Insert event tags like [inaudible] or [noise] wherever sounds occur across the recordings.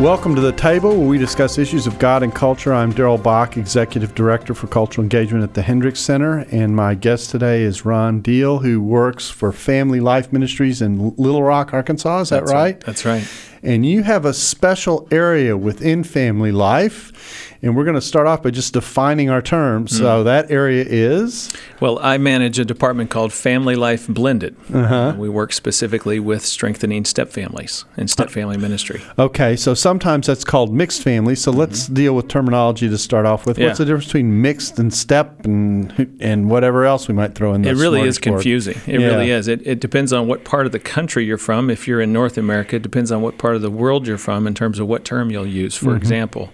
Welcome to the table where we discuss issues of God and culture. I'm Darrell Bock, Executive Director for Cultural Engagement at the Hendricks Center, and my guest today is Ron Deal, who works for Family Life Ministries in Little Rock, Arkansas. Is that That's right? That's right. And you have a special area within Family Life, and we're going to start off by just defining our terms. So that area is Well, I manage a department called Family Life Blended. Uh-huh. we work specifically with strengthening step families and step family ministry. okay. So sometimes that's called mixed family. So let's deal with terminology to start off with. Mm-hmm. Yeah. What's the difference between mixed and step and and whatever else we might throw in? The It really is confusing. It Yeah. really is. It, it depends on what part of the country you're from. If you're in North America, it depends on what part of the world you're from in terms of what term you'll use. For example,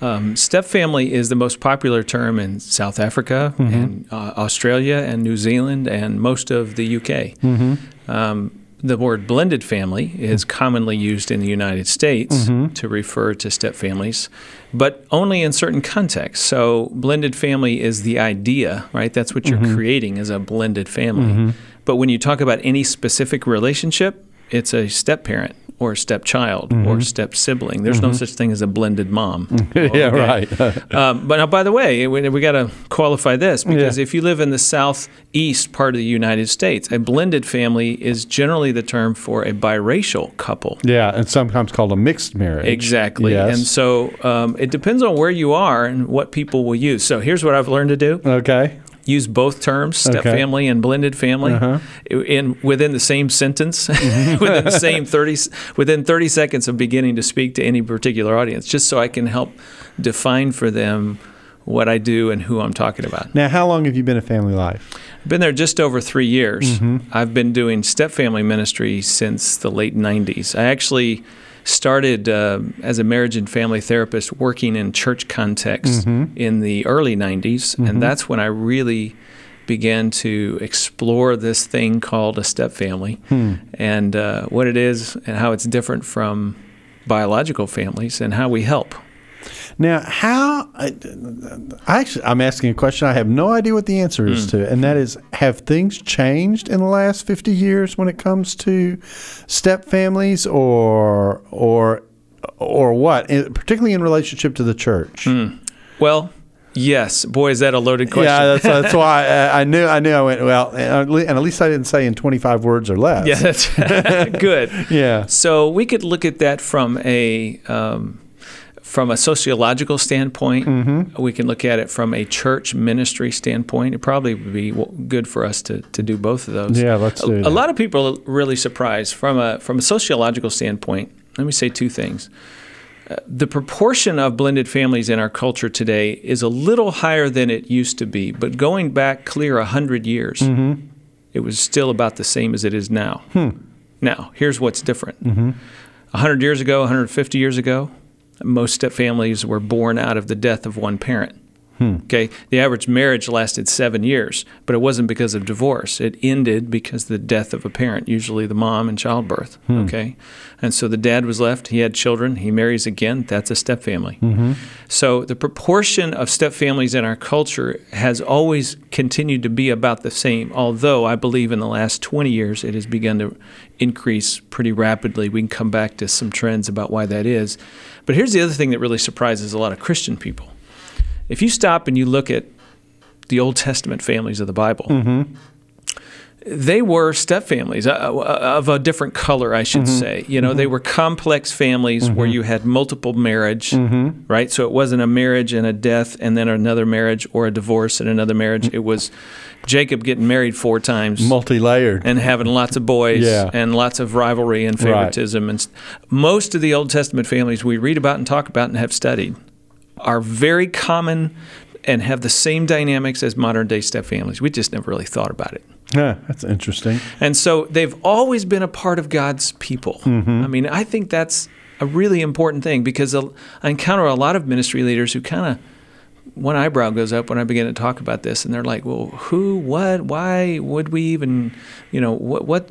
um, step family is the most popular term in South Africa and uh, Australia and New Zealand and most of the UK. Um, the word blended family is commonly used in the United States to refer to step families, but only in certain contexts. So, blended family is the idea, right? That's what you're creating is a blended family. But when you talk about any specific relationship, it's a step parent or stepchild or step sibling. There's no such thing as a blended mom. [laughs] yeah, right. Um, [laughs] but now, by the way, we, we got to qualify this because if you live in the southeast part of the United States, a blended family is generally the term for a biracial couple. yeah, and sometimes called a mixed marriage. Exactly. Yes. And so um, it depends on where you are and what people will use. So here's what I've learned to do okay. Use both terms, step Okay. family and blended family, Uh-huh. in within the same sentence, [laughs] within the same 30 s- within 30 seconds of beginning to speak to any particular audience, just so I can help define for them what I do and who I'm talking about. Now, how long have you been at Family Life? I've been there just over three years. Mm-hmm. I've been doing step family ministry since the late 90s. I actually started uh, as a marriage and family therapist working in church context Mm-hmm. in the early 90s, and that's when I really began to explore this thing called a step family Hmm. and uh, what it is and how it's different from biological families and how we help. Now, how? I, I actually, I'm asking a question. I have no idea what the answer is hmm. to, and that is: Have things changed in the last 50 years when it comes to step families, or or or what? Particularly in relationship to the church. Hmm. Well, yes. Boy, is that a loaded question. Yeah, that's, that's why [laughs] I, I knew. I knew. I went well, and at least I didn't say in 25 words or less. Yeah, that's [laughs] good. [laughs] Yeah. So we could look at that from a um, from a sociological standpoint. Mm-hmm. We can look at it from a church ministry standpoint. It probably would be good for us to, to do both of those. Yeah, let's a, do a that. lot of people are really surprised from a from a sociological standpoint. Let me say two things. Uh, The proportion of blended families in our culture today is a little higher than it used to be, but going back clear 100 years, Mm-hmm. it was still about the same as it is now. Hmm. Now, here's what's different. Mm-hmm. 100 years ago, 150 years ago, most step families were born out of the death of one parent. Hmm. Okay, the average marriage lasted seven years, but it wasn't because of divorce. It ended because of the death of a parent, usually the mom in childbirth. Hmm. Okay, and so the dad was left. He had children. He marries again. That's a step family. Mm-hmm. So the proportion of step families in our culture has always continued to be about the same, although I believe in the last 20 years it has begun to increase pretty rapidly. We can come back to some trends about why that is. But here's the other thing that really surprises a lot of Christian people. If you stop and you look at the Old Testament families of the Bible, mm-hmm. they were step families uh, uh, of a different color, I should mm-hmm. say. You know, they mm-hmm. were complex families where you had multiple marriage, right? So it wasn't a marriage and a death and then another marriage or a divorce and another marriage. It was Jacob getting married four times Multi-layered. and having lots of boys Yeah. and lots of rivalry and favoritism. And st- most of the Old Testament families we read about and talk about and have studied are very common and have the same dynamics as modern day step families. We just never really thought about it. yeah, that's interesting. And so they've always been a part of God's people. Mm-hmm. I mean, I think that's a really important thing because I encounter a lot of ministry leaders who kind of one eyebrow goes up when I begin to talk about this, and they're like, "Well, who, what, why would we even, you know, what, what,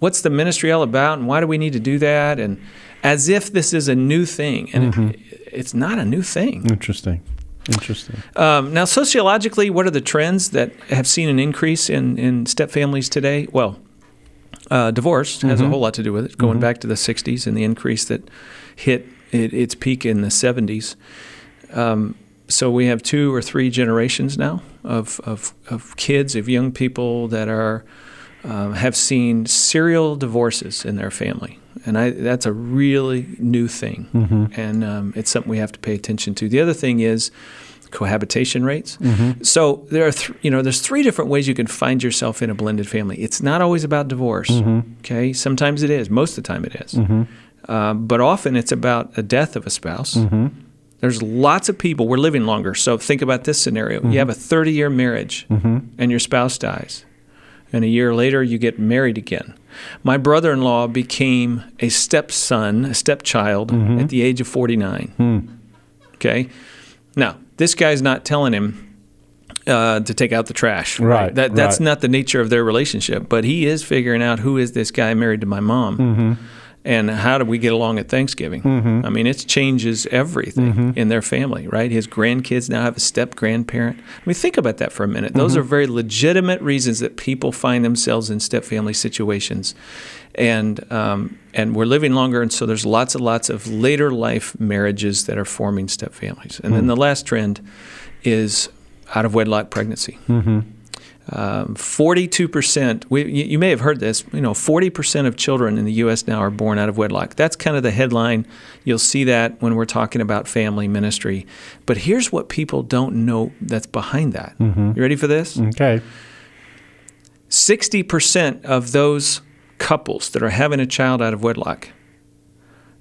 what's the ministry all about, and why do we need to do that?" And as if this is a new thing, and it, mm-hmm. It's not a new thing. Interesting. Interesting. Um, now, sociologically, what are the trends that have seen an increase in, in step families today? Well, uh, divorce has a whole lot to do with it, going back to the 60s and the increase that hit it, its peak in the 70s. Um, so we have two or three generations now of, of, of kids, of young people that are um, have seen serial divorces in their family, and I, that's a really new thing, mm-hmm. and um, it's something we have to pay attention to. The other thing is cohabitation rates. Mm-hmm. So there are, th- you know, there's three different ways you can find yourself in a blended family. It's not always about divorce. Mm-hmm. Okay, sometimes it is. Most of the time it is. Um, but often it's about a death of a spouse. There's lots of people. We're living longer, so think about this scenario: you have a 30-year marriage, and your spouse dies, and a year later you get married again. My brother-in-law became a stepson, a stepchild, at the age of 49. Okay, now this guy's not telling him uh, to take out the trash. Right, That that's right. not the nature of their relationship. But he is figuring out who is this guy married to my mom, Mm-hmm. And how do we get along at Thanksgiving? I mean, it changes everything Mm-hmm. in their family, right? His grandkids now have a step grandparent. I mean, think about that for a minute. Those Mm-hmm. are very legitimate reasons that people find themselves in step family situations. And um, and we're living longer, and so there's lots and lots of later life marriages that are forming step families. And then the last trend is out of wedlock pregnancy. Um, Forty-two percent. You, you may have heard this. You know, forty percent of children in the U.S. now are born out of wedlock. That's kind of the headline. You'll see that when we're talking about family ministry. But here's what people don't know that's behind that. Mm-hmm. You ready for this? Okay. Sixty percent of those couples that are having a child out of wedlock,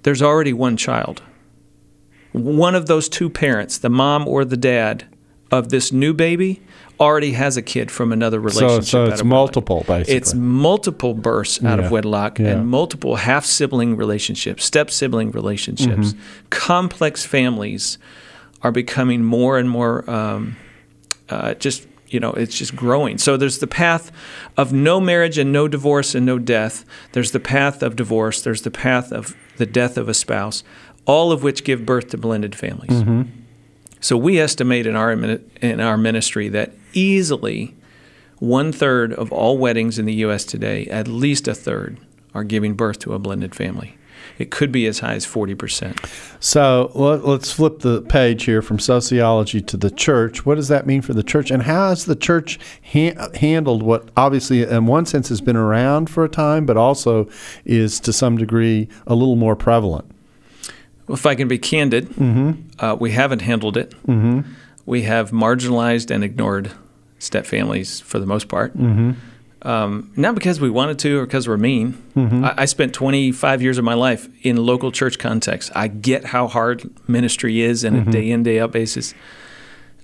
there's already one child. One of those two parents, the mom or the dad of this new baby, already has a kid from another relationship. so out it's of wedlock. multiple, basically. It's multiple births out Yeah. of wedlock Yeah. and multiple half sibling relationships, step sibling relationships. Mm-hmm. Complex families are becoming more and more um, uh, just you know it's just growing. So there's the path of no marriage and no divorce and no death. There's the path of divorce. There's the path of the death of a spouse. All of which give birth to blended families. Mm-hmm. So we estimate in our in our ministry that easily one third of all weddings in the U.S. today, at least a third, are giving birth to a blended family. It could be as high as forty percent. So let, let's flip the page here from sociology to the church. What does that mean for the church, and how has the church ha- handled what obviously, in one sense, has been around for a time, but also is to some degree a little more prevalent? If I can be candid, mm-hmm. uh, we haven't handled it. Mm-hmm. We have marginalized and ignored step families for the most part. Mm-hmm. Um, not because we wanted to or because we're mean. I, I spent 25 years of my life in local church context. I get how hard ministry is on a day in, day out basis.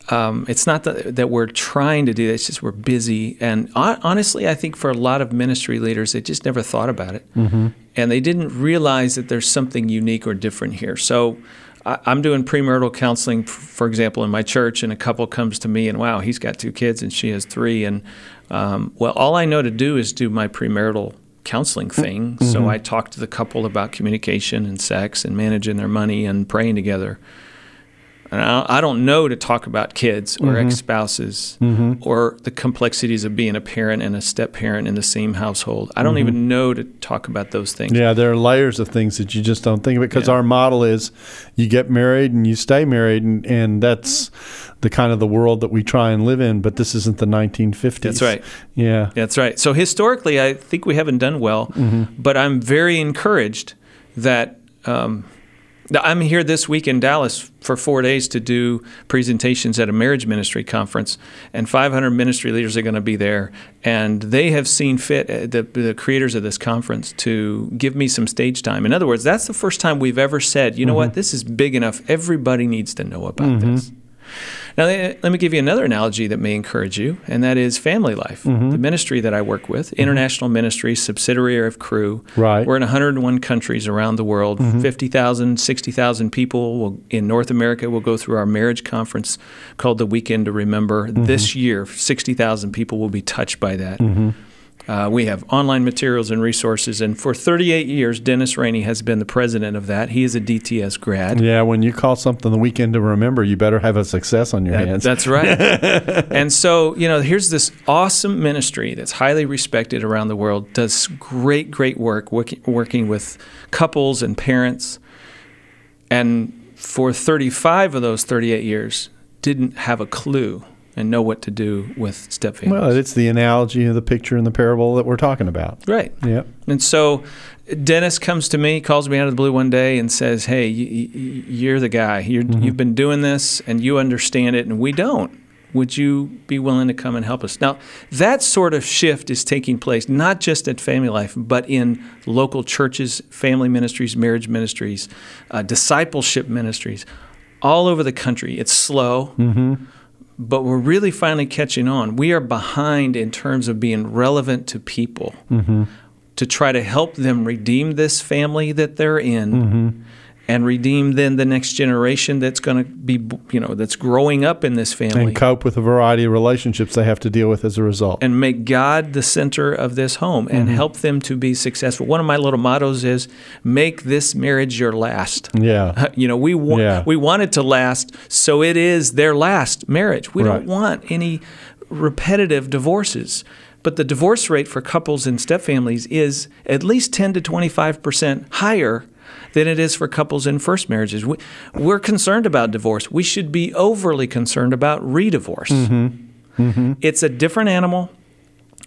Um, it's not that, that we're trying to do that, it's just we're busy. And honestly, I think for a lot of ministry leaders, they just never thought about it. And they didn't realize that there's something unique or different here. So I, I'm doing premarital counseling, for example, in my church, and a couple comes to me and, wow, he's got two kids and she has three. And um, well, all I know to do is do my premarital counseling thing. So I talk to the couple about communication and sex and managing their money and praying together. And I I don't know to talk about kids or mm-hmm. ex spouses mm-hmm. or the complexities of being a parent and a step parent in the same household. I don't mm-hmm. even know to talk about those things. Yeah, there are layers of things that you just don't think of because Yeah. our model is you get married and you stay married, and, and that's the kind of the world that we try and live in. But this isn't the 1950s. That's right. Yeah. That's right. So historically, I think we haven't done well, but I'm very encouraged that um, I'm here this week in Dallas for four days to do presentations at a marriage ministry conference, and 500 ministry leaders are going to be there, and they have seen fit uh, the, the creators of this conference to give me some stage time. In other words, that's the first time we've ever said, you know what, this is big enough. Everybody needs to know about this. Now, let me give you another analogy that may encourage you, and that is family life. Mm-hmm. The ministry that I work with, mm-hmm. International Ministry, subsidiary of Cru. Right. We're in 101 countries around the world. Mm-hmm. 50,000, 60,000 people will, in North America will go through our marriage conference called the Weekend to Remember. This year, 60,000 people will be touched by that. Uh, we have online materials and resources. And for 38 years, Dennis Rainey has been the president of that. He is a DTS grad. Yeah, when you call something the weekend to remember, you better have a success on your That- hands. That's right. [laughs] and so, you know, here's this awesome ministry that's highly respected around the world, does great, great work working, working with couples and parents. And for 35 of those 38 years, didn't have a clue and know what to do with step families. well, it's the analogy of the picture in the parable that we're talking about. right. Yep. And so Dennis comes to me, calls me out of the blue one day, and says, "Hey, you, you, you're the guy. You're, You've been doing this, and you understand it, and we don't. Would you be willing to come and help us?" Now, that sort of shift is taking place not just at Family Life, but in local churches, family ministries, marriage ministries, uh, discipleship ministries, all over the country. It's slow but we're really finally catching on. We are behind in terms of being relevant to people mm-hmm. to try to help them redeem this family that they're in mm-hmm. And redeem then the next generation that's going to be, you know, that's growing up in this family. And cope with a variety of relationships they have to deal with as a result. and make God the center of this home and mm-hmm. help them to be successful. One of my little mottos is make this marriage your last. yeah. [laughs] You know, we want Yeah. we want it to last, so it is their last marriage. We Right. don't want any repetitive divorces. But the divorce rate for couples and stepfamilies is at least 10 to 25 percent higher than it is for couples in first marriages. We, we're concerned about divorce. We should be overly concerned about redivorce. Mm-hmm. Mm-hmm. It's a different animal,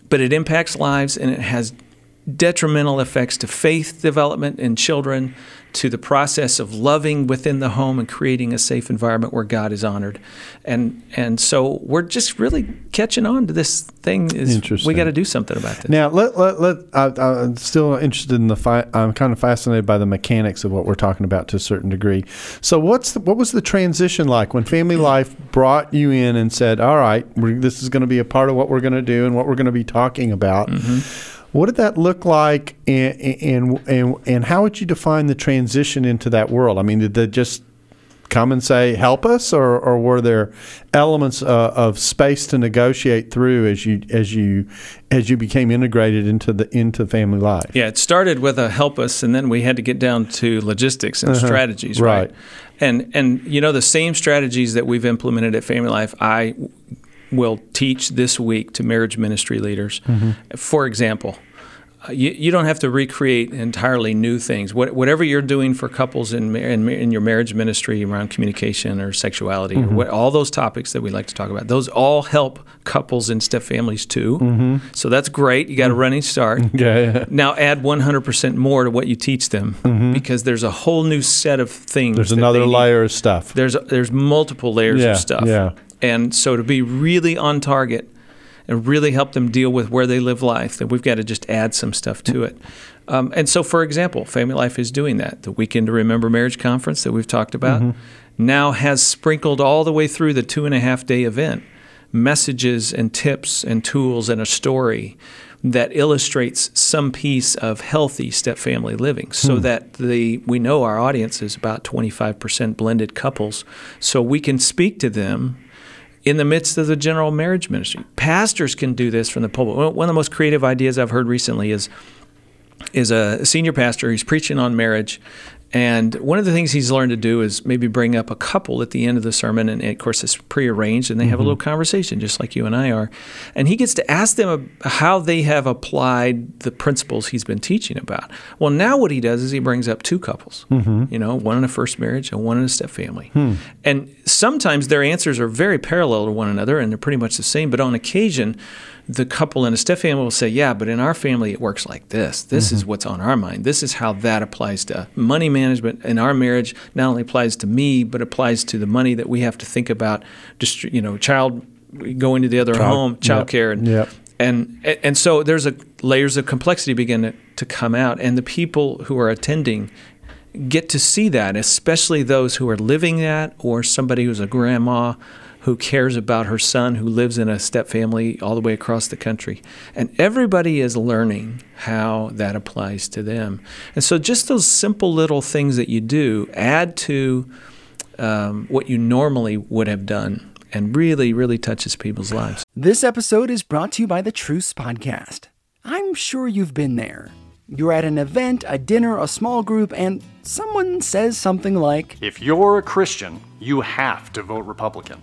but it impacts lives and it has detrimental effects to faith development in children, to the process of loving within the home and creating a safe environment where God is honored. And and so we're just really catching on to this thing is we got to do something about this. Now, let, let, let, I, I'm still interested in the. Fi- I'm kind of fascinated by the mechanics of what we're talking about to a certain degree. So, what's the, what was the transition like when Family [clears throat] Life brought you in and said, "All right, we're, this is going to be a part of what we're going to do and what we're going to be talking about"? Mm-hmm. What did that look like, and, and and and how would you define the transition into that world? I mean, did they just come and say, "Help us," or, or were there elements uh, of space to negotiate through as you as you as you became integrated into the into family life? Yeah, it started with a help us, and then we had to get down to logistics and strategies, right? Uh-huh. Right. And and you know the same strategies that we've implemented at Family Life, I will teach this week to marriage ministry leaders. Mm-hmm. For example. uh, You, you don't have to recreate entirely new things. What, whatever you're doing for couples in, in, in your marriage ministry around communication or sexuality, Mm-hmm. or what, all those topics that we like to talk about, those all help couples and step families too. Mm-hmm. So that's great. You got a running start. [laughs] Yeah. Now add 100% more to what you teach them because there's a whole new set of things. Mm-hmm. There's another layer of stuff. There's there's multiple layers Yeah, of stuff. yeah. And so to be really on target and really help them deal with where they live life, then we've got to just add some stuff to it. Um, and so, for example, Family Life is doing that. The Weekend to Remember Marriage Conference that we've talked about Mm-hmm. now has sprinkled all the way through the two and a half day event messages and tips and tools and a story that illustrates some piece of healthy step family living so that the we know our audience is about 25% blended couples so we can speak to them in the midst of the general marriage ministry pastors can do this from the pulpit One- of the most creative ideas i've heard recently is is a senior pastor. who's preaching on marriage. And one of the things he's learned to do is maybe bring up a couple at the end of the sermon. And of course, it's prearranged, and they have a mm-hmm. little conversation, just like you and I are. And he gets to ask them how they have applied the principles he's been teaching about. Well, now what he does is he brings up two couples, mm-hmm. you know, one in a first marriage and one in a step family. Hmm. And sometimes their answers are very parallel to one another, and they're pretty much the same. But on occasion, the couple in a step family will say, Yeah, but in our family it works like this. This is mm-hmm. what's on our mind. This is how that applies to money management in our marriage. Not only applies to me, but applies to the money that we have to think about. Just you know, child going to the other Child- home, child yep, care, and yep. and and so there's a layers of complexity begin to, to come out, and the people who are attending get to see that, especially those who are living that, or somebody who's a grandma who cares about her son who lives in a step family all the way across the country. And everybody is learning how that applies to them. And so just those simple little things that you do add to um, what you normally would have done and really, really touches people's lives. This episode is brought to you by the Truce Podcast. I I'm sure you've been there. You're at an event, a dinner, a small group, and someone says something like, If you're a Christian, you have to vote Republican.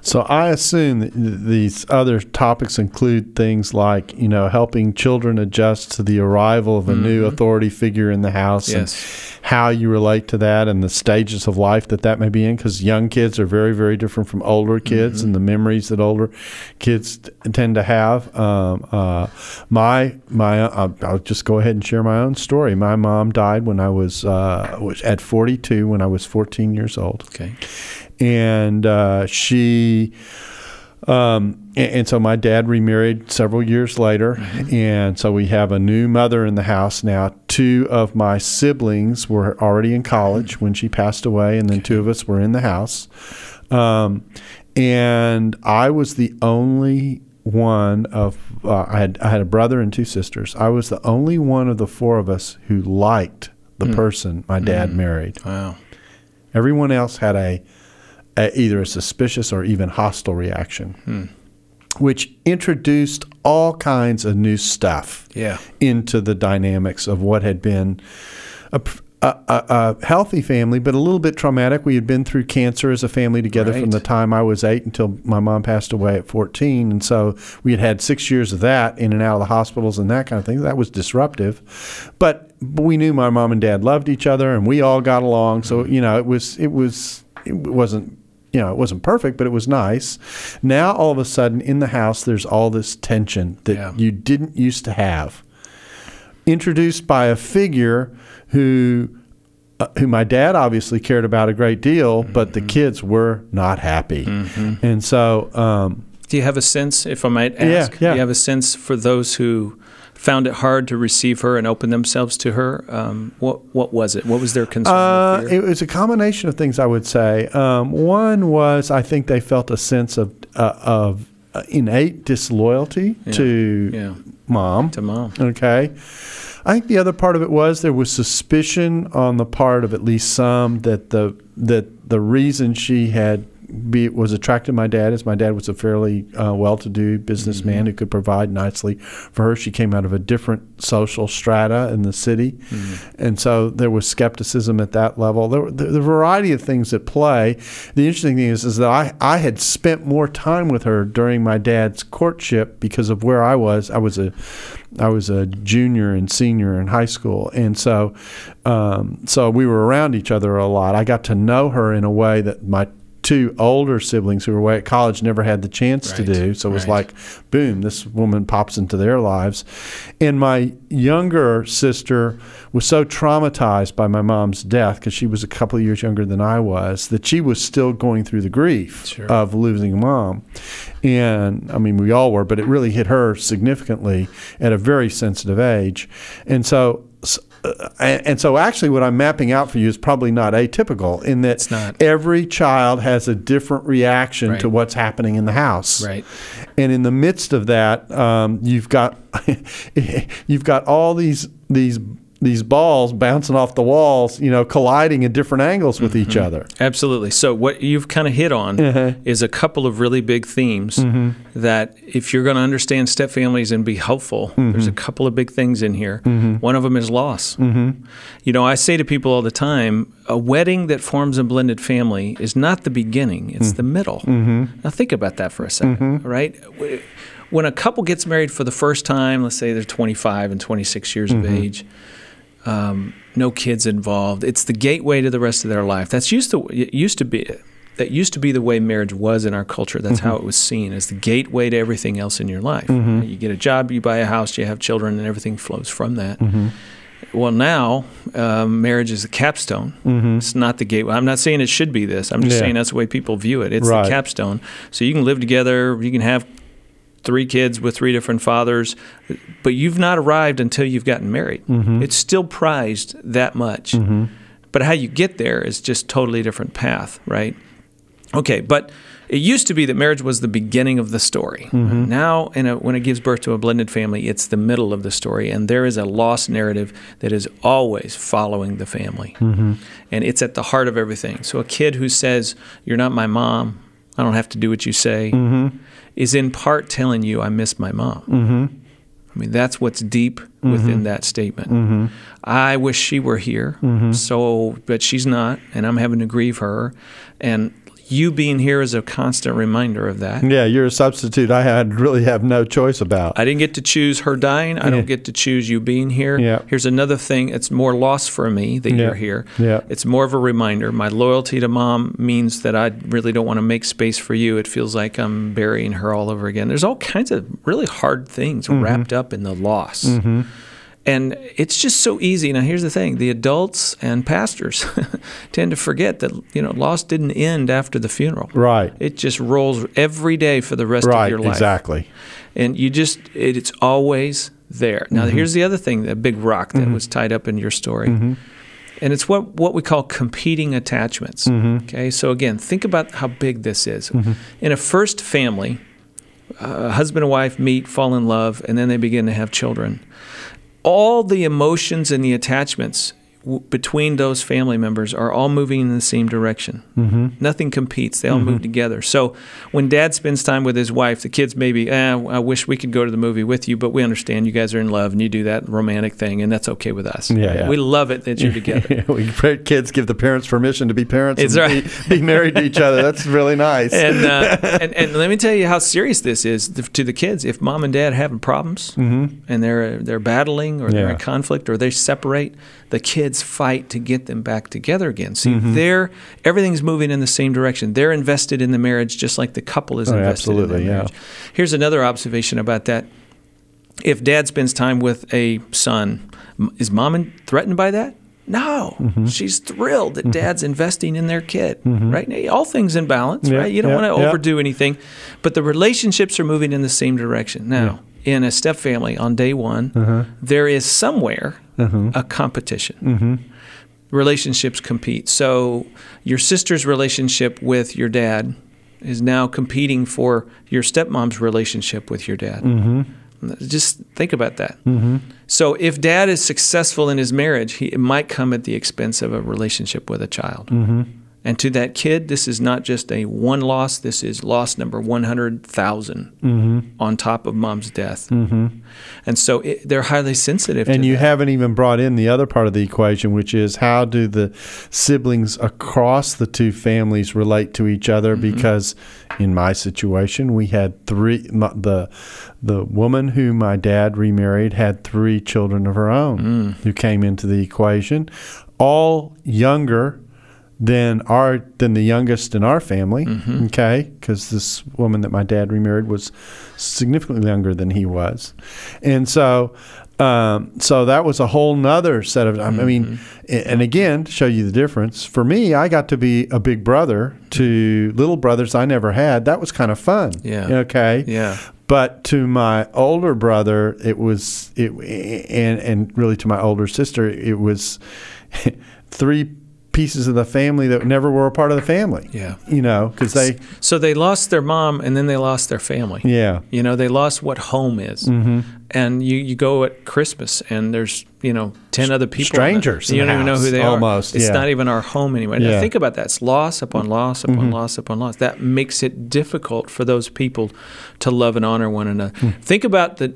So I assume that these other topics include things like, you know, helping children adjust to the arrival of a new authority figure in the house Yes. and how you relate to that and the stages of life that that may be in because young kids are very, very different from older kids and the memories that older kids t- tend to have. Um, uh, my, my, uh, I'll just go ahead and share my own story. My mom died when I was, uh, was at 42 when I was 14 years old Okay. And uh, she um, and, and so my dad remarried several years later and so we have a new mother in the house now two of my siblings were already in college when she passed away and then two of us were in the house um, and i was the only one of uh, I had I had a brother and two sisters. I was the only one of the four of us who liked the person my dad married. Wow. Everyone else had a either a suspicious or even hostile reaction, hmm. which introduced all kinds of new stuff Yeah. into the dynamics of what had been a, a, a, a healthy family, but a little bit traumatic. We had been through cancer as a family together from the time I was eight until my mom passed away at 14. And so we had had six years of that in and out of the hospitals and that kind of thing. That was disruptive. But we knew my mom and dad loved each other and we all got along. So, hmm. you know, it was, it was, it wasn't you know, it wasn't perfect, but it was nice. Now all of a sudden in the house there's all this tension that Yeah. you didn't used to have. Introduced by a figure who uh, who my dad obviously cared about a great deal, but the kids were not happy. And so um, Do you have a sense, if I might ask? Yeah, yeah. do you have a sense for those who found it hard to receive her and open themselves to her? Um, what what was it? What was their concern? Uh, it was a combination of things I would say. Um, one was I think they felt a sense of uh, of uh, innate disloyalty to yeah, mom. to mom. Okay. I think the other part of it was there was suspicion on the part of at least some that the that the reason she had be was attracted to my dad is my dad was a fairly uh, well-to-do businessman who could provide nicely for her. She came out of a different social strata in the city, and so there was skepticism at that level. There were the, the variety of things at play. The interesting thing is, is that I I had spent more time with her during my dad's courtship because of where I was. I was a I was a junior and senior in high school, and so um, so we were around each other a lot. I got to know her in a way that my two older siblings who were away at college never had the chance to do. So it was right. like, boom, this woman pops into their lives. And my younger sister was so traumatized by my mom's death because she was a couple of years younger than I was that she was still going through the grief Sure. of losing a mom. And I mean, we all were, but it really hit her significantly at a very sensitive age. And so, uh, and, and so actually what I'm mapping out for you is probably not atypical in that every child has a different reaction to what's happening in the house. Right. And in the midst of that, um, you've got [laughs] you've got all these these these balls bouncing off the walls, you know, colliding at different angles with each other. Absolutely. So what you've kind of hit on Uh-huh. is a couple of really big themes Mm-hmm. that if you're going to understand step families and be helpful, Mm-hmm. there's a couple of big things in here. One of them is loss. You know, I say to people all the time, a wedding that forms a blended family is not the beginning; it's Mm. the middle. Mm-hmm. Now think about that for a 2nd right? When a couple gets married for the first time, let's say they're 25 and 26 years Mm-hmm. of age, um, no kids involved. It's the gateway to the rest of their life. That's used to it used to be that used to be the way marriage was in our culture. That's how it was seen as the gateway to everything else in your life. You get a job, you buy a house, you have children, and everything flows from that. Well, now um, marriage is a capstone. It's not the gateway. I'm not saying it should be this. I'm just Yeah. saying that's the way people view it. It's Right. the capstone. So you can live together. You can have three kids with three different fathers, but you've not arrived until you've gotten married. Mm-hmm. It's still prized that much. Mm-hmm. But how you get there is just totally different path, right? Okay, but it used to be that marriage was the beginning of the story. Mm-hmm. Now, in a, when it gives birth to a blended family, it's the middle of the story, and there is a lost narrative that is always following the family, and it's at the heart of everything. So, a kid who says, "You're not my mom," I don't have to do what you say, is in part telling you, "I miss my mom." Mm-hmm. I mean, that's what's deep mm-hmm. within that statement. Mm-hmm. I wish she were here, so but she's not, and I'm having to grieve her. And you being here is a constant reminder of that. Yeah, you're a substitute. I had really have no choice about. I didn't get to choose her dying. I don't get to choose you being here. Yeah. Here's another thing. It's more loss for me that Yeah. you're here. Yeah. It's more of a reminder. My loyalty to mom means that I really don't want to make space for you. It feels like I'm burying her all over again. There's all kinds of really hard things Mm-hmm. wrapped up in the loss. And it's just so easy. Now, here's the thing: the adults and pastors [laughs] tend to forget that you know loss didn't end after the funeral. Right. It just rolls every day for the rest right. of your life Exactly. and you just it, it's always there. Now Mm-hmm. here's the other thing, that big rock that was tied up in your story. Mm-hmm. And it's what what we call competing attachments. Mm-hmm. Okay? So again, think about how big this is. In a first family, a husband and wife meet, fall in love, and then they begin to have children. All the emotions and the attachments w- between those family members are all moving in the same direction. Mm-hmm. Nothing competes; they all move together. So, when Dad spends time with his wife, the kids maybe, eh, I wish we could go to the movie with you, but we understand you guys are in love and you do that romantic thing, and that's okay with us. Yeah, yeah. we love it that you're [laughs] together. we kids give the parents permission to be parents It's and right. be, be married to each other. That's really nice. and, uh, [laughs] and and let me tell you how serious this is to the kids. If mom and dad are having problems and they're they're battling or they're Mm-hmm. In conflict or they separate, the kids fight to get them back together again. See, Mm-hmm. they're everything's moving in the same direction. They're invested in the marriage just like the couple is Oh, invested in absolutely, the yeah. Here's another observation about that. If dad spends time with a son, is mom threatened by that? No, Mm-hmm. she's thrilled that dad's investing in their kid, right? All things in balance, Yeah, right? You don't yeah, want to yeah. overdo anything, but the relationships are moving in the same direction. Now, in a step family on day one, Uh-huh. there is somewhere a competition. Mm-hmm. Relationships compete. So your sister's relationship with your dad is now competing for your stepmom's relationship with your dad. Mm-hmm. Just think about that. So if dad is successful in his marriage, he, it might come at the expense of a relationship with a child. Mm-hmm. And to that kid, this is not just a one loss, this is loss number 100,000 Mm-hmm. on top of mom's death. And so it, they're highly sensitive and you that. haven't even brought in the other part of the equation, which is how do the siblings across the two families relate to each other? Mm-hmm. Because in my situation, we had three. My, the the woman who my dad remarried had three children of her own Mm. who came into the equation, all younger than our than the youngest in our family. Mm-hmm. Okay, because this woman that my dad remarried was significantly younger than he was, and so. Um, so that was a whole nother set of. I mean, Mm-hmm. and again, to show you the difference. For me, I got to be a big brother to little brothers I never had. That was kind of fun. Yeah. Okay. Yeah. But to my older brother, it was it, and and really to my older sister, it was [laughs] three pieces of the family that never were a part of the family. Yeah. You know, because they, So they lost their mom and then they lost their family. yeah, You know, they lost what home is. Mm-hmm. And you, you go at Christmas and there's, you know, 10 other people. the- Strangers in You don't the even know who they almost, are. It's yeah. not even our home anymore. Yeah. Mm-hmm. think about that. It's loss upon loss upon loss upon loss. That makes it difficult for those people to love and honor one another. Hmm. Think about the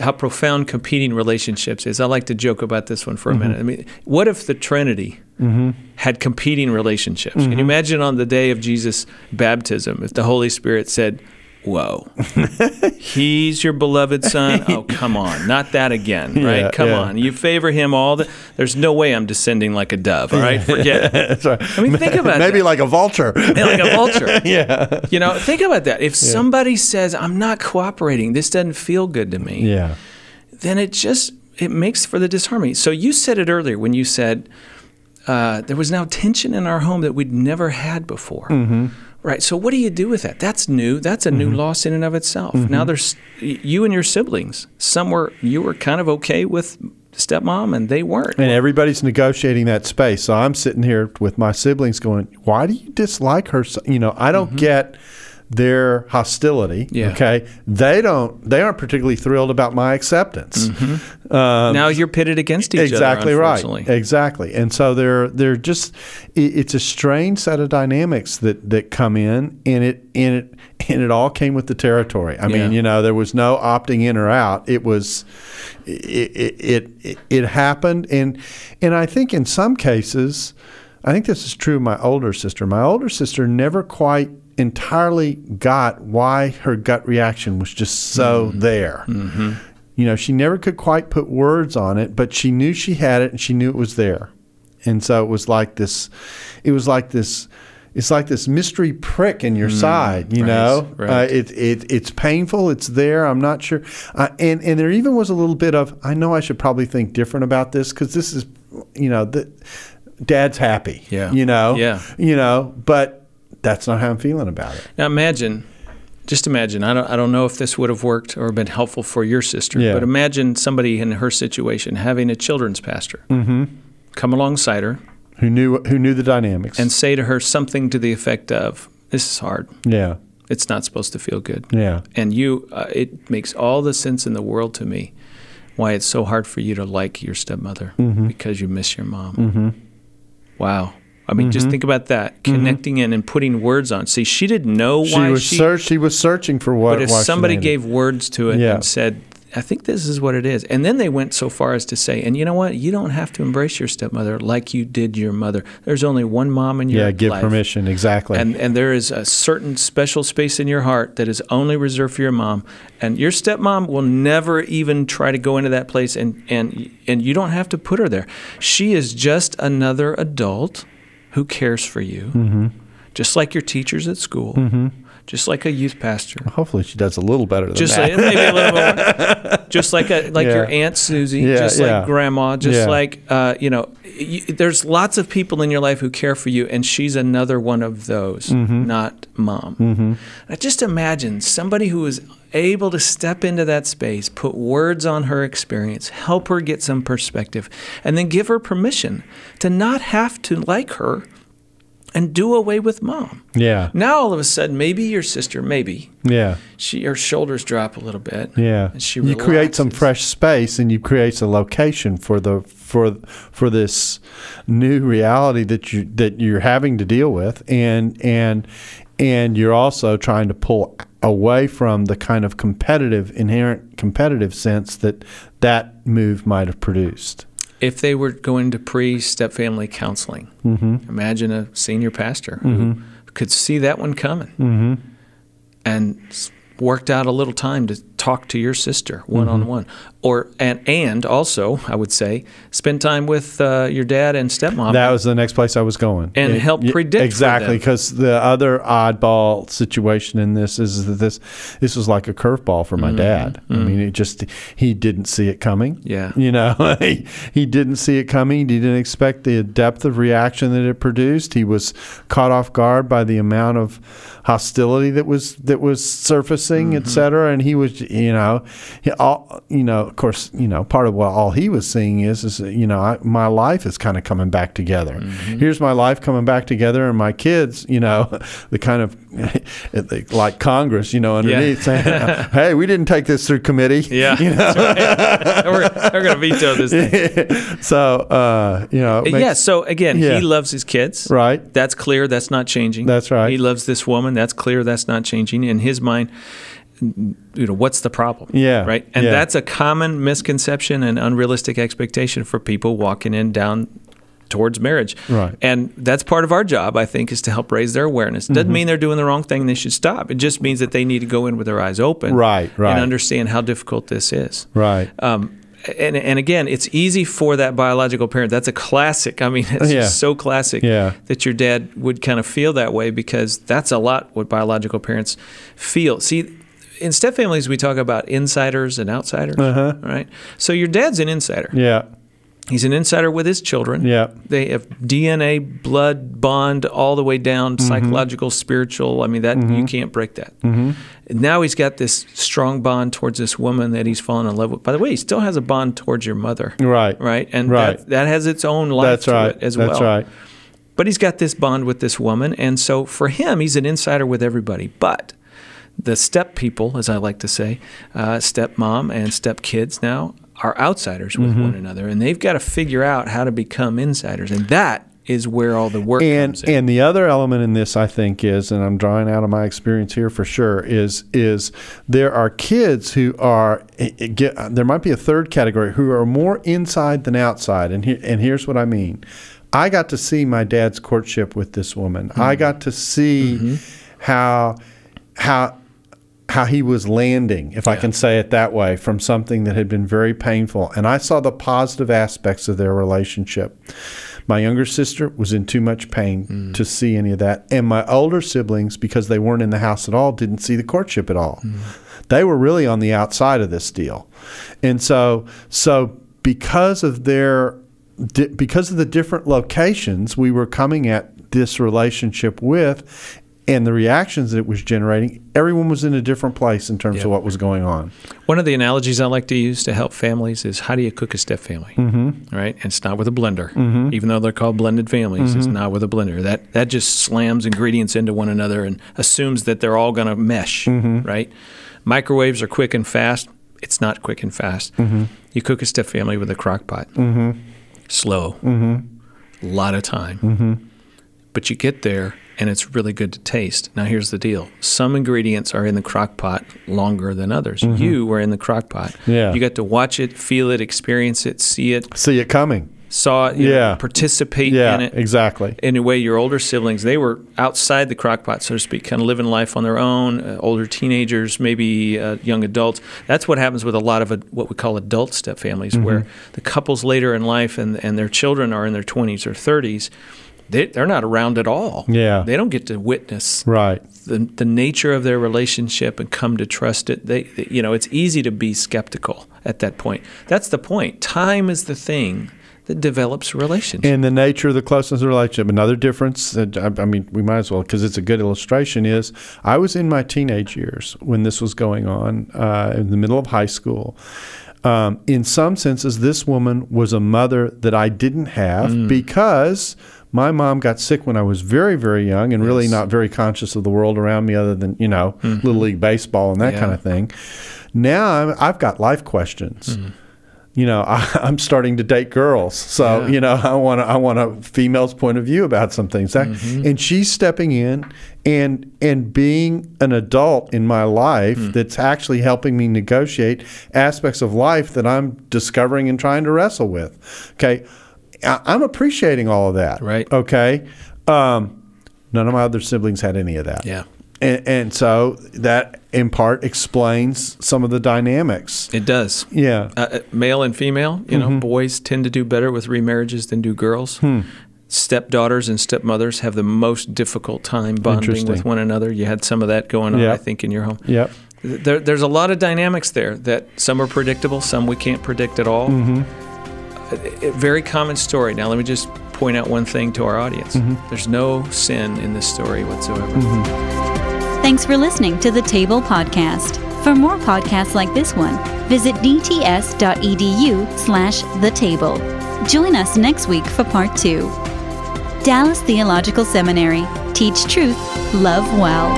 how profound competing relationships is. I like to joke about this one for a Mm-hmm. minute. I mean, what if the Trinity had competing relationships? Mm-hmm. Can you imagine on the day of Jesus' baptism if the Holy Spirit said, whoa, [laughs] he's your beloved son. Oh, come on, not that again, [laughs] right? Yeah, come yeah. on, you favor him all the. There's no way I'm descending like a dove. All right, [laughs] forget. it. I mean, think about it. maybe that. like a vulture. like a vulture. yeah. You know, think about that. If somebody says, I'm not cooperating, this doesn't feel good to me, Yeah. then it just it makes for the disharmony. So you said it earlier when you said uh, there was now tension in our home that we'd never had before. Mm-hmm. Right. So what do you do with that? That's new. That's a new loss in and of itself. Mm-hmm. Now there's you and your siblings. Some were you were kind of okay with stepmom and they weren't. And everybody's negotiating that space. So I'm sitting here with my siblings going, why do you dislike her? so-" You know, I don't get their hostility. Yeah. Okay. They don't, they aren't particularly thrilled about my acceptance. Mm-hmm. Um, now you're pitted against each exactly other. Exactly right exactly and so they're they're just it, it's a strange set of dynamics that that come in and it and it and it all came with the territory i Yeah. mean you know there was no opting in or out it was it it, it it happened and and i think in some cases i think this is true of my older sister my older sister never quite entirely got why her gut reaction was just so there you know, she never could quite put words on it, but she knew she had it and she knew it was there. And so it was like this it was like this it's like this mystery prick in your side, you right, know. right. Uh, it, it it's painful. It's there. I'm not sure. Uh, and and there even was a little bit of I know I should probably think different about this because this is, you know, the, Dad's happy. Yeah. You know. Yeah. You know, but that's not how I'm feeling about it. Now imagine, just imagine. I don't. I don't know if this would have worked or been helpful for your sister. Yeah. But imagine somebody in her situation having a children's pastor come alongside her Who knew who knew the dynamics? and say to her something to the effect of, "This is hard. yeah. It's not supposed to feel good." Yeah. And you, uh, it makes all the sense in the world to me why it's so hard for you to like your stepmother Mm-hmm. because you miss your mom. Mm-hmm. Wow. I mean, just think about that, connecting in and putting words on. See, she didn't know Mm-hmm. She why was she search, she was searching for what. But if somebody gave words to it Yeah. and said, I think this is what it is. And then they went so far as to say, and you know what? You don't have to embrace your stepmother like you did your mother. There's only one mom in your life. yeah, give life. permission exactly. And, and there is a certain special space in your heart that is only reserved for your mom. And your stepmom will never even try to go into that place, and, and, and you don't have to put her there. She is just another adult who cares for you, Mm-hmm. just like your teachers at school, just like a youth pastor. Hopefully, she does a little better than Just that. like, maybe a little more. [laughs] Just like a, like your aunt Susie, Yeah, just yeah. like grandma, just Yeah. like uh, you know. You, there's lots of people in your life who care for you, and she's another one of those, Mm-hmm. not mom. I just imagine somebody who is able to step into that space, put words on her experience, help her get some perspective, and then give her permission to not have to like her and do away with mom. yeah, Now all of a sudden, maybe your sister, maybe yeah, she her shoulders drop a little bit. yeah. and she you create some fresh space, and you create a location for the for for this new reality that you that you're having to deal with, and and and you're also trying to pull away from the kind of competitive inherent competitive sense that that move might have produced. If they were going to pre step family counseling, Mm-hmm. imagine a senior pastor who could see that one coming Mm-hmm. and worked out a little time to talk to your sister one on one, or and and also I would say spend time with uh, your dad and stepmom. That was the next place I was going, And help predict exactly because the other oddball situation in this is that this this was like a curveball for my dad. I mean, it just he didn't see it coming. Mm-hmm. Yeah. you know, [laughs] he, he didn't see it coming. He didn't expect the depth of reaction that it produced. He was caught off guard by the amount of hostility that was that was surfacing, Mm-hmm. et cetera. And he was, you know, he, all you know, of course, you know, part of what all he was seeing is, is you know, I, my life is kind of coming back together. Mm-hmm. Here's my life coming back together, and my kids, you know, [laughs] the kind of [laughs] like Congress, you know, underneath saying, [laughs] "Hey, we didn't take this through committee." yeah, you know. right. we're, we're going to veto this thing. so, uh, you know, makes- yeah. So again, Yeah. he loves his kids. right. That's clear. That's not changing. That's right. He loves this woman. That's clear. That's not changing. In his mind, you know, what's the problem? Yeah, Right. And yeah. that's a common misconception and unrealistic expectation for people walking in down towards marriage. Right. And that's part of our job, I think, is to help raise their awareness. Doesn't mean they're doing the wrong thing and they should stop. It just means that they need to go in with their eyes open. Right, right. And understand how difficult this is. Right. Um, and, and again, it's easy for that biological parent. That's a classic. I mean, [laughs] it's Yeah. just so classic Yeah. that your dad would kind of feel that way because that's a lot what biological parents feel. See, in step families, we talk about insiders and outsiders, Uh-huh. right? So your dad's an insider. yeah. He's an insider with his children. Yeah. They have DNA, blood bond, all the way down, Mm-hmm. psychological, spiritual. I mean, that you can't break that. Mm-hmm. Now he's got this strong bond towards this woman that he's fallen in love with. By the way, he still has a bond towards your mother. Right. Right. And Right. That, that has its own life That's to right. it as well. That's right. But he's got this bond with this woman. And so for him, he's an insider with everybody. But the step people, as I like to say, uh, step mom and step kids now are outsiders with Mm-hmm. one another. And they've got to figure out how to become insiders. And that is where all the work and and the other element in this I think is and I'm drawing out of my experience here for sure is is there are kids who are it- it get, uh, there might be a third category who are more inside than outside and here, and here's what I mean I got to see my dad's courtship with this woman I mm-hmm. got to see mm-hmm. how how how he was landing, if I can say it that way, from something that had been very painful. And I saw the positive aspects of their relationship. My younger sister was in too much pain hmm. to see any of that. And my older siblings, because they weren't in the house at all, didn't see the courtship at all. Hmm. They were really on the outside of this deal. And so, so because of their because of the different locations we were coming at this relationship with and the reactions that it was generating, everyone was in a different place in terms Yeah. of what was going on. One of the analogies I like to use to help families is how do you cook a step family? Mm-hmm. Right? And it's not with a blender. Mm-hmm. Even though they're called blended families, it's not with a blender. That that just slams ingredients into one another and assumes that they're all going to mesh. Mm-hmm. Right? Microwaves are quick and fast. It's not quick and fast. Mm-hmm. You cook a step family with a crock pot. Slow. Mm-hmm. A lot of time. But you get there and it's really good to taste. Now here's the deal. Some ingredients are in the crock pot longer than others. You were in the crock pot. Mm-hmm. Yeah. You got to watch it, feel it, experience it, see it, See it coming. saw it, you know, Yeah. participate Yeah, in it. exactly. In a way, your older siblings, they were outside the crock pot, so to speak, kind of living life on their own. Uh, older teenagers, maybe uh, young adults. That's what happens with a lot of uh, what we call adult step families, Mm-hmm. where the couples later in life and, and their children are in their 20s or 30s. They, they're not around at all. Yeah. They don't get to witness Right. the, the nature of their relationship and come to trust it. They, they- you know, it's easy to be skeptical at that point. That's the point. Time is the thing that develops relationships. And the nature of the closeness of the relationship. Another difference, that I, I mean, we might as well, because it's a good illustration, is I was in my teenage years when this was going on, uh, in the middle of high school. Um, in some senses, this woman was a mother that I didn't have Mm. because my mom got sick when I was very, very young and really not very conscious of the world around me other than, you know, mm-hmm. Little League Baseball and that Yeah. kind of thing. Now I'm, I've got life questions mm-hmm. you know, I, [laughs] I'm starting to date girls, so Yeah. you know, I want I want a female's point of view about some things, That- mm-hmm. and she's stepping in and and being an adult in my life mm. that's actually helping me negotiate aspects of life that I'm discovering and trying to wrestle with. Okay, I, I'm appreciating all of that. Right. Okay, um, none of my other siblings had any of that. yeah, And, and so that in part explains some of the dynamics. it does. Yeah. Uh, uh, male and female, you Mm-hmm. know, boys tend to do better with remarriages than do girls. Hmm. Stepdaughters and stepmothers have the most difficult time bonding with one another. You had some of that going on, Yeah. I think, in your home. Yep. There, there's a lot of dynamics there that some are predictable, some we can't predict at all. Mm-hmm. A, a very common story. Now, let me just point out one thing to our audience Mm-hmm. there's no sin in this story whatsoever. Thanks for listening to the Table Podcast. For more podcasts like this one, visit dts.edu slash the table. Join us next week for part two. Dallas Theological Seminary. Teach truth, love well.